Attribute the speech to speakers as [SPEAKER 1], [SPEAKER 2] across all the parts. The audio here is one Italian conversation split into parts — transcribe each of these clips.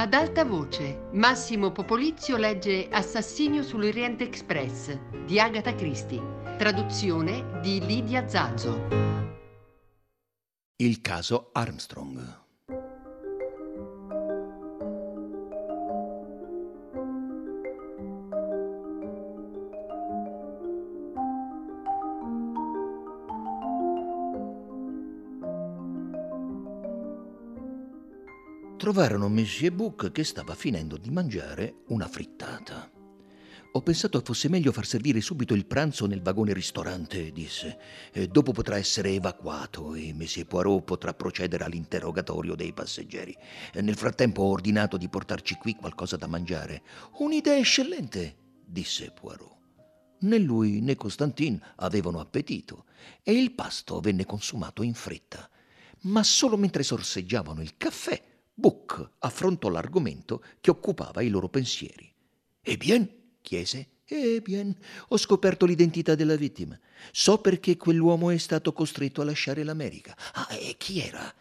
[SPEAKER 1] Ad alta voce, Massimo Popolizio legge Assassinio sull'Oriente Express di Agatha Christie, traduzione di Lidia Zazzo.
[SPEAKER 2] Il caso Armstrong. Trovarono Monsieur Book che stava finendo di mangiare una frittata. Ho pensato fosse meglio far servire subito il pranzo nel vagone ristorante, disse. E dopo potrà essere evacuato e Monsieur Poirot potrà procedere all'interrogatorio dei passeggeri. E nel frattempo ho ordinato di portarci qui qualcosa da mangiare. Un'idea eccellente, disse Poirot. Né lui né Constantin avevano appetito e il pasto venne consumato in fretta. Ma solo mentre sorseggiavano il caffè Book affrontò l'argomento che occupava i loro pensieri. E bien? chiese. Eh ho scoperto l'identità della vittima. So perché quell'uomo è stato costretto a lasciare l'America. Ah, e chi era?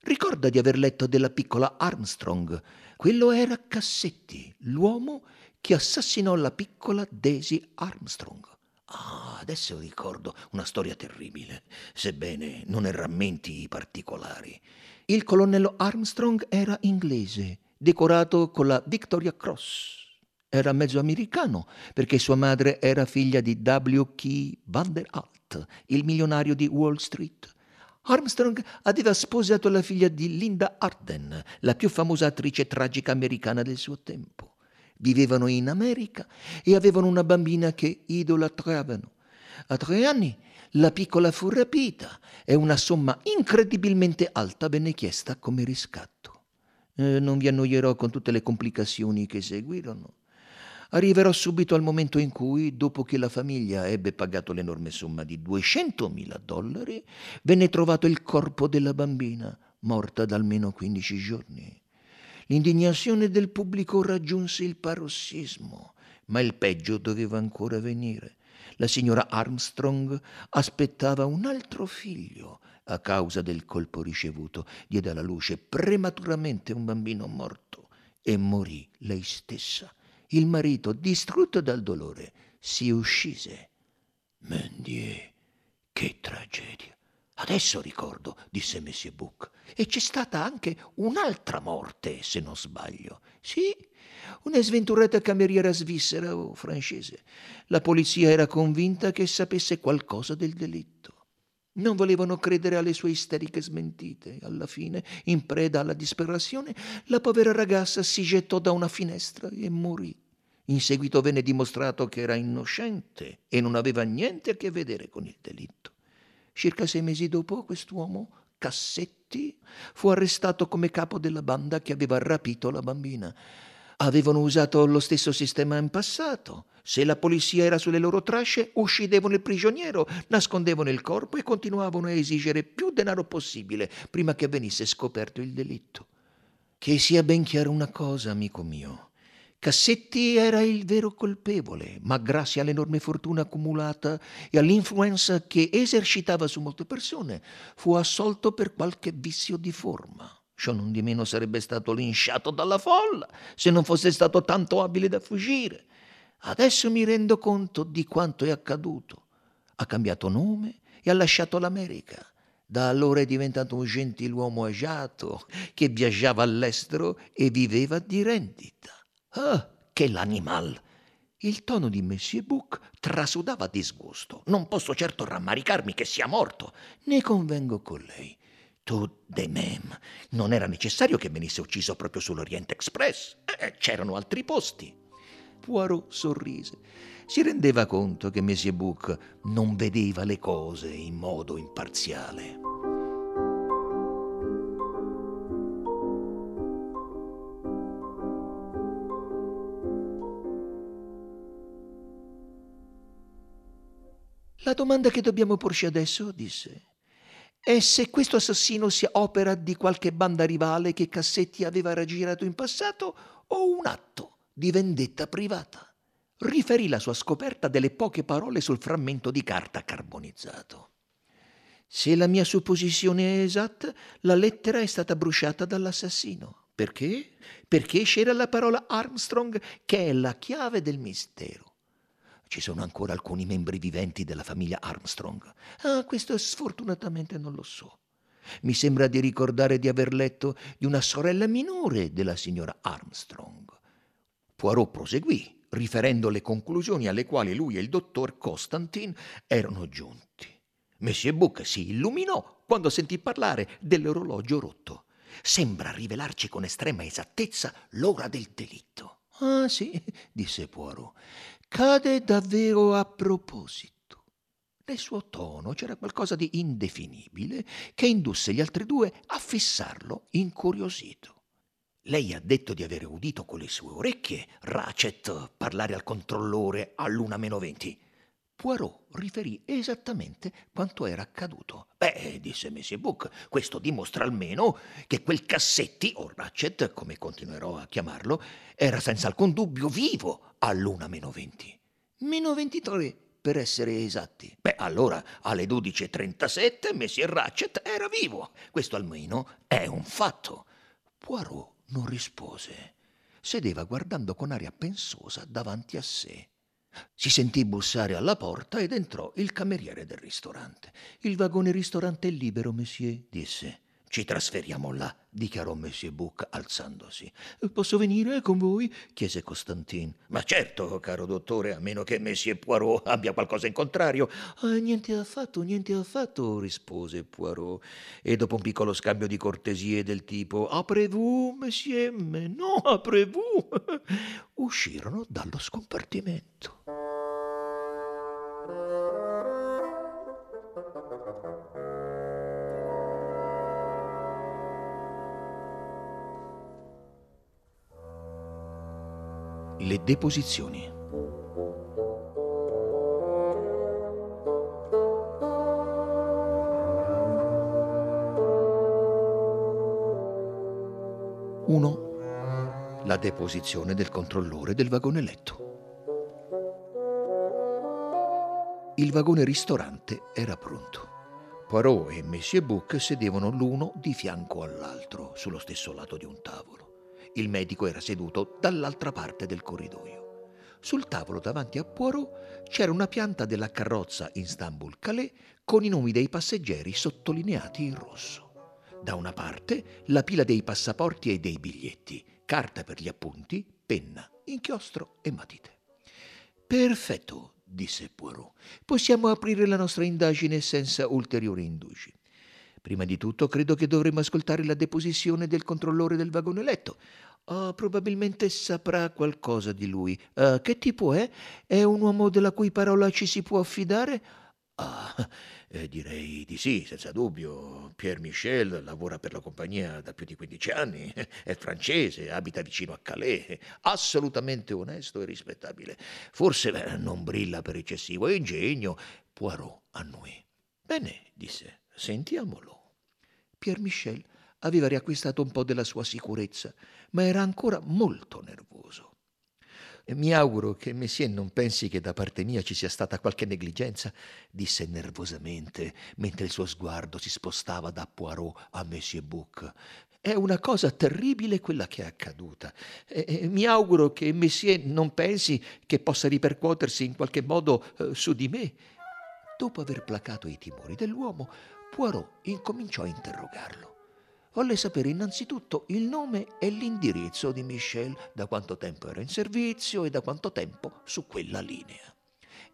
[SPEAKER 2] Ricorda di aver letto della piccola Armstrong. Quello era Cassetti, l'uomo che assassinò la piccola Daisy Armstrong. Ah, adesso ricordo una storia terribile, sebbene non ne rammenti i particolari. Il colonnello Armstrong era inglese, decorato con la Victoria Cross. Era mezzo americano perché sua madre era figlia di W. K. Vanderalt, il milionario di Wall Street. Armstrong aveva sposato la figlia di Linda Arden, la più famosa attrice tragica americana del suo tempo. Vivevano in America e avevano una bambina che idolatravano. A tre anni la piccola fu rapita e una somma incredibilmente alta venne chiesta come riscatto. Eh, non vi annoierò con tutte le complicazioni che seguirono. Arriverò subito al momento in cui, dopo che la famiglia ebbe pagato l'enorme somma di 200.000 dollari, venne trovato il corpo della bambina, morta da almeno 15 giorni. L'indignazione del pubblico raggiunse il parossismo, ma il peggio doveva ancora venire. La signora Armstrong aspettava un altro figlio. A causa del colpo ricevuto, diede alla luce prematuramente un bambino morto e morì lei stessa. Il marito, distrutto dal dolore, si uscise. Mendier, che tragedia! Adesso ricordo, disse Monsieur Book, e c'è stata anche un'altra morte, se non sbaglio. Sì, una sventurata cameriera svizzera o francese. La polizia era convinta che sapesse qualcosa del delitto. Non volevano credere alle sue isteriche smentite. Alla fine, in preda alla disperazione, la povera ragazza si gettò da una finestra e morì. In seguito venne dimostrato che era innocente e non aveva niente a che vedere con il delitto. Circa sei mesi dopo, quest'uomo, Cassetti, fu arrestato come capo della banda che aveva rapito la bambina. Avevano usato lo stesso sistema in passato. Se la polizia era sulle loro tracce, uccidevano il prigioniero, nascondevano il corpo e continuavano a esigere più denaro possibile prima che venisse scoperto il delitto. Che sia ben chiara una cosa, amico mio. Cassetti era il vero colpevole, ma grazie all'enorme fortuna accumulata e all'influenza che esercitava su molte persone, fu assolto per qualche vizio di forma. Ciò non di meno sarebbe stato linciato dalla folla se non fosse stato tanto abile da fuggire. Adesso mi rendo conto di quanto è accaduto. Ha cambiato nome e ha lasciato l'America. Da allora è diventato un gentiluomo agiato che viaggiava all'estero e viveva di rendita. Ah, che l'animal! Il tono di Monsieur Book trasudava disgusto. Non posso certo rammaricarmi che sia morto. Ne convengo con lei. Tu de mem. Non era necessario che venisse ucciso proprio sull'Orient Express. Eh, c'erano altri posti. Poirot sorrise. Si rendeva conto che Monsieur Bouc non vedeva le cose in modo imparziale. La domanda che dobbiamo porci adesso, disse, e se questo assassino sia opera di qualche banda rivale che Cassetti aveva raggirato in passato o un atto di vendetta privata. Riferì la sua scoperta delle poche parole sul frammento di carta carbonizzato. Se la mia supposizione è esatta, la lettera è stata bruciata dall'assassino. Perché? Perché c'era la parola Armstrong che è la chiave del mistero. Ci sono ancora alcuni membri viventi della famiglia Armstrong. Ah, questo sfortunatamente non lo so. Mi sembra di ricordare di aver letto di una sorella minore della signora Armstrong. Poirot proseguì, riferendo le conclusioni alle quali lui e il dottor Constantin erano giunti. Monsieur Book si illuminò quando sentì parlare dell'orologio rotto. Sembra rivelarci con estrema esattezza l'ora del delitto. Ah sì, disse Poirot, cade davvero a proposito. Nel suo tono c'era qualcosa di indefinibile che indusse gli altri due a fissarlo incuriosito. Lei ha detto di aver udito con le sue orecchie Ratchet parlare al controllore all'una meno venti. Poirot riferì esattamente quanto era accaduto. Beh, disse Monsieur Book, questo dimostra almeno che quel Cassetti, o Ratchet, come continuerò a chiamarlo, era senza alcun dubbio vivo all'una meno venti. Meno ventitré, per essere esatti. Beh, allora alle 12.37 Monsieur Ratchet era vivo. Questo almeno è un fatto. Poirot non rispose. Sedeva guardando con aria pensosa davanti a sé. Si sentì bussare alla porta ed entrò il cameriere del ristorante. Il vagone ristorante è libero, monsieur, disse. Ci trasferiamo là, dichiarò Monsieur Book alzandosi. Posso venire con voi? chiese Costantin. Ma certo, caro dottore, a meno che Monsieur Poirot abbia qualcosa in contrario. Ah, niente affatto, niente affatto, rispose Poirot. E dopo un piccolo scambio di cortesie del tipo Aprez-vous, monsieur? No, aprez-vous! uscirono dallo scompartimento. Le deposizioni. Uno. La deposizione del controllore del vagone letto. Il vagone ristorante era pronto. Poirot e Monsieur Book sedevano l'uno di fianco all'altro, sullo stesso lato di un tavolo. Il medico era seduto dall'altra parte del corridoio. Sul tavolo davanti a Poirot c'era una pianta della carrozza Istanbul Calais con i nomi dei passeggeri sottolineati in rosso. Da una parte la pila dei passaporti e dei biglietti, carta per gli appunti, penna, inchiostro e matite. Perfetto, disse Poirot. Possiamo aprire la nostra indagine senza ulteriori indugi. Prima di tutto credo che dovremmo ascoltare la deposizione del controllore del vagone letto. Oh, probabilmente saprà qualcosa di lui. Uh, che tipo è? È un uomo della cui parola ci si può affidare? Ah, eh, direi di sì, senza dubbio. Pierre Michel lavora per la compagnia da più di 15 anni, è francese, abita vicino a Calais, assolutamente onesto e rispettabile. Forse beh, non brilla per eccessivo ingegno. Poirot annui. Bene, disse. Sentiamolo. Pierre Michel aveva riacquistato un po' della sua sicurezza, ma era ancora molto nervoso. Mi auguro che Messie non pensi che da parte mia ci sia stata qualche negligenza, disse nervosamente, mentre il suo sguardo si spostava da Poirot a Monsieur Bouc. È una cosa terribile quella che è accaduta. E mi auguro che Messie non pensi che possa ripercuotersi in qualche modo eh, su di me. Dopo aver placato i timori dell'uomo, Poirot incominciò a interrogarlo. Volle sapere innanzitutto il nome e l'indirizzo di Michel, da quanto tempo era in servizio e da quanto tempo su quella linea.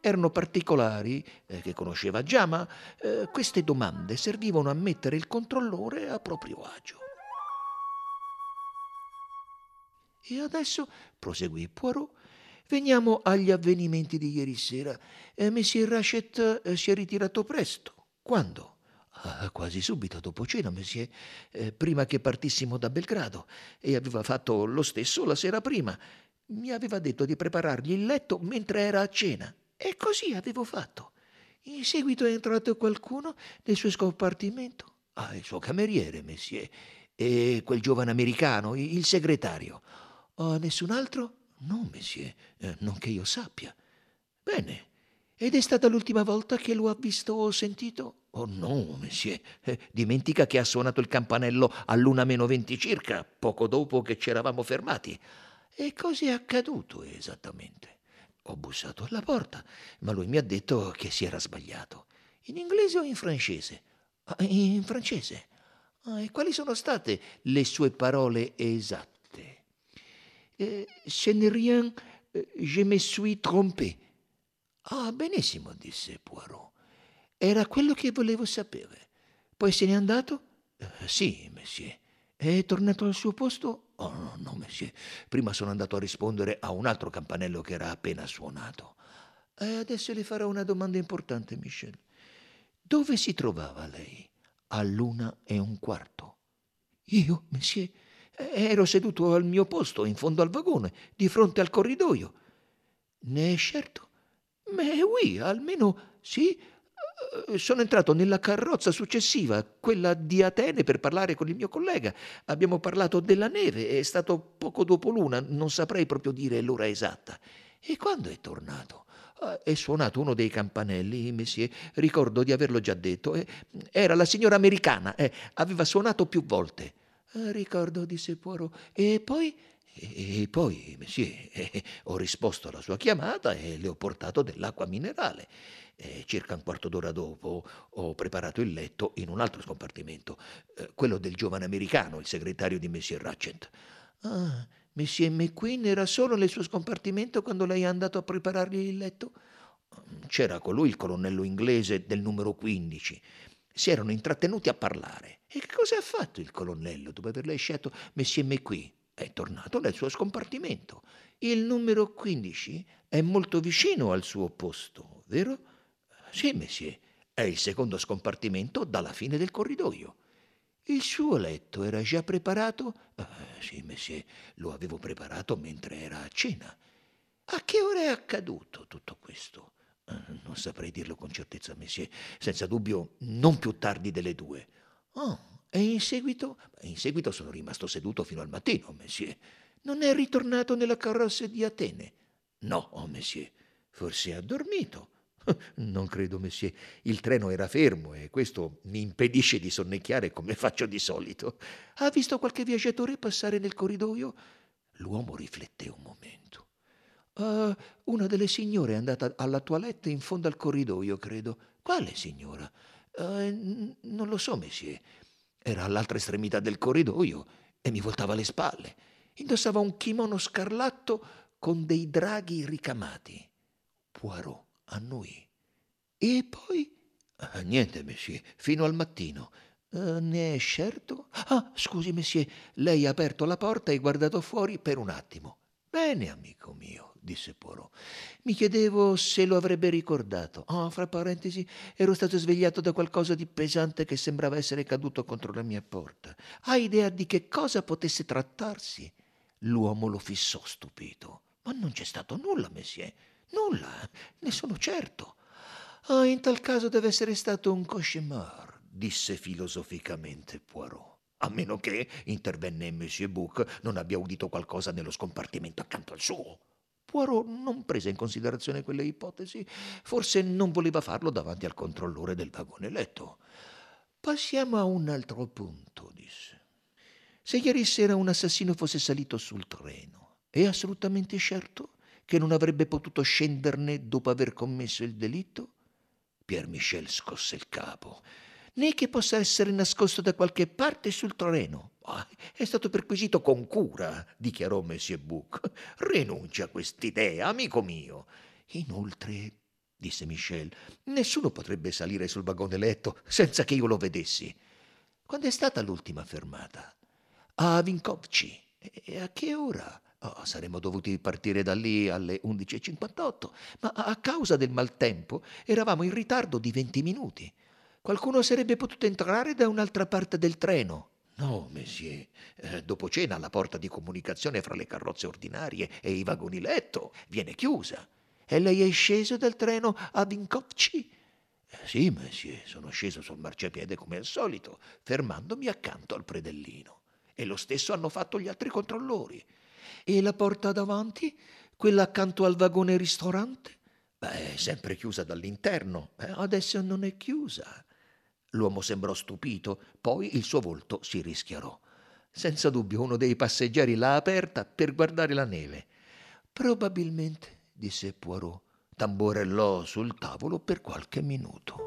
[SPEAKER 2] Erano particolari eh, che conosceva già, ma eh, queste domande servivano a mettere il controllore a proprio agio. E adesso, proseguì Poirot, veniamo agli avvenimenti di ieri sera. Eh, Monsieur Rachet eh, si è ritirato presto. Quando? Ah, quasi subito dopo cena, monsieur, eh, prima che partissimo da Belgrado, e aveva fatto lo stesso la sera prima. Mi aveva detto di preparargli il letto mentre era a cena. E così avevo fatto. In seguito è entrato qualcuno nel suo scompartimento. Ah, il suo cameriere, monsieur. E quel giovane americano, il segretario. Oh, nessun altro? No, monsieur, eh, non che io sappia. Bene. Ed è stata l'ultima volta che lo ha visto o sentito? Oh no, monsieur, eh, dimentica che ha suonato il campanello all'una meno venti circa, poco dopo che ci eravamo fermati. E cos'è accaduto esattamente? Ho bussato alla porta, ma lui mi ha detto che si era sbagliato. In inglese o in francese? Ah, in francese. Ah, e quali sono state le sue parole esatte? Eh, ce n'est rien, eh, je me suis trompé. Ah, benissimo, disse Poirot. Era quello che volevo sapere. Poi se n'è andato? Eh, sì, monsieur. È tornato al suo posto? Oh, no, no, monsieur. Prima sono andato a rispondere a un altro campanello che era appena suonato. E adesso le farò una domanda importante, Michel. Dove si trovava lei? All'una e un quarto. Io, monsieur, ero seduto al mio posto, in fondo al vagone, di fronte al corridoio. Ne è certo? Mais oui, almeno sì. Eh, sono entrato nella carrozza successiva, quella di Atene, per parlare con il mio collega. Abbiamo parlato della neve, è stato poco dopo l'una, non saprei proprio dire l'ora esatta. E quando è tornato? Ah, è suonato uno dei campanelli, messie, ricordo di averlo già detto. Eh, era la signora americana, eh, aveva suonato più volte. Ricordo, disse Poirot. E poi e poi, messie, eh, ho risposto alla sua chiamata e le ho portato dell'acqua minerale. E circa un quarto d'ora dopo ho preparato il letto in un altro scompartimento, eh, quello del giovane americano, il segretario di Monsieur Ratchet. Ah, Monsieur McQueen era solo nel suo scompartimento quando lei è andato a preparargli il letto? C'era con lui il colonnello inglese del numero 15. Si erano intrattenuti a parlare. E che cosa ha fatto il colonnello dopo aver lasciato Monsieur McQueen? È tornato nel suo scompartimento. Il numero 15 è molto vicino al suo posto, vero? Sì, messie, è il secondo scompartimento dalla fine del corridoio. Il suo letto era già preparato? Eh, sì, messie, lo avevo preparato mentre era a cena. A che ora è accaduto tutto questo? Eh, non saprei dirlo con certezza, messie. Senza dubbio, non più tardi delle due. Oh, e in seguito? In seguito sono rimasto seduto fino al mattino, monsieur. Non è ritornato nella carrozza di Atene? No, oh, monsieur. Forse ha dormito. Non credo, monsieur. Il treno era fermo e questo mi impedisce di sonnecchiare come faccio di solito. Ha visto qualche viaggiatore passare nel corridoio? L'uomo rifletté un momento. Uh, una delle signore è andata alla toilette in fondo al corridoio, credo. Quale signora? Uh, non lo so, monsieur. Era all'altra estremità del corridoio e mi voltava le spalle. Indossava un kimono scarlatto con dei draghi ricamati. Poirot annui. E poi? Ah, niente, messie, fino al mattino. Uh, ne è certo? Ah, scusi, messie, lei ha aperto la porta e guardato fuori per un attimo. Bene, amico mio, disse Poirot. Mi chiedevo se lo avrebbe ricordato. Oh, fra parentesi, ero stato svegliato da qualcosa di pesante che sembrava essere caduto contro la mia porta. Ha idea di che cosa potesse trattarsi? L'uomo lo fissò stupito. Ma non c'è stato nulla, Messie. Nulla, ne sono certo. Ah, in tal caso deve essere stato un cauchemar, disse filosoficamente Poirot. A meno che, intervenne Monsieur Bouc, non abbia udito qualcosa nello scompartimento accanto al suo. Poirot non prese in considerazione quelle ipotesi, forse non voleva farlo davanti al controllore del vagone letto. Passiamo a un altro punto, disse. Se ieri sera un assassino fosse salito sul treno, è assolutamente certo che non avrebbe potuto scenderne dopo aver commesso il delitto? Pierre Michel scosse il capo né che possa essere nascosto da qualche parte sul treno. È stato perquisito con cura, dichiarò Monsieur Bouc. Rinuncia a quest'idea, amico mio. Inoltre, disse Michel, nessuno potrebbe salire sul vagone letto senza che io lo vedessi. Quando è stata l'ultima fermata? A Vinkovci. E a che ora? Oh, saremmo dovuti partire da lì alle 11.58, ma a causa del maltempo eravamo in ritardo di 20 minuti. Qualcuno sarebbe potuto entrare da un'altra parte del treno. No, monsieur. Eh, dopo cena la porta di comunicazione fra le carrozze ordinarie e i vagoni letto viene chiusa. E lei è sceso dal treno a Vinkovci? Eh, sì, monsieur, sono sceso sul marciapiede come al solito, fermandomi accanto al predellino. E lo stesso hanno fatto gli altri controllori. E la porta davanti? Quella accanto al vagone ristorante? Beh, è sempre chiusa dall'interno. Eh, adesso non è chiusa. L'uomo sembrò stupito, poi il suo volto si rischiarò. Senza dubbio uno dei passeggeri l'ha aperta per guardare la neve. Probabilmente, disse Poirot, tamborellò sul tavolo per qualche minuto.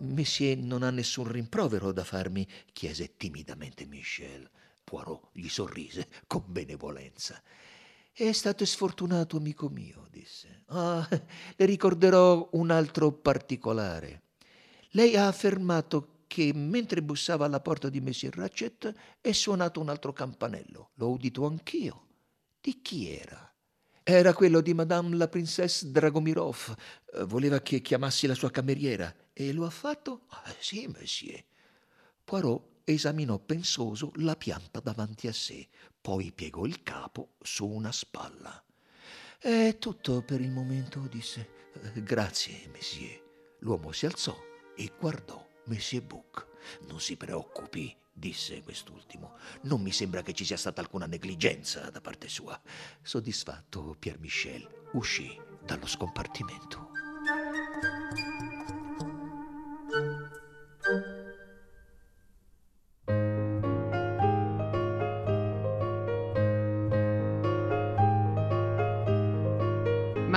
[SPEAKER 2] Monsieur non ha nessun rimprovero da farmi? chiese timidamente Michel. Poirot gli sorrise con benevolenza. È stato sfortunato, amico mio, disse. Ah, le ricorderò un altro particolare. Lei ha affermato che mentre bussava alla porta di Monsieur Ratchet è suonato un altro campanello. L'ho udito anch'io. Di chi era? Era quello di Madame la Princesse Dragomirov. Voleva che chiamassi la sua cameriera. E lo ha fatto? Ah, sì, monsieur. Poirot esaminò pensoso la pianta davanti a sé, poi piegò il capo su una spalla. È tutto per il momento, disse. Grazie, monsieur. L'uomo si alzò e guardò Monsieur Book. Non si preoccupi, disse quest'ultimo. Non mi sembra che ci sia stata alcuna negligenza da parte sua. Soddisfatto, Pierre Michel uscì dallo scompartimento.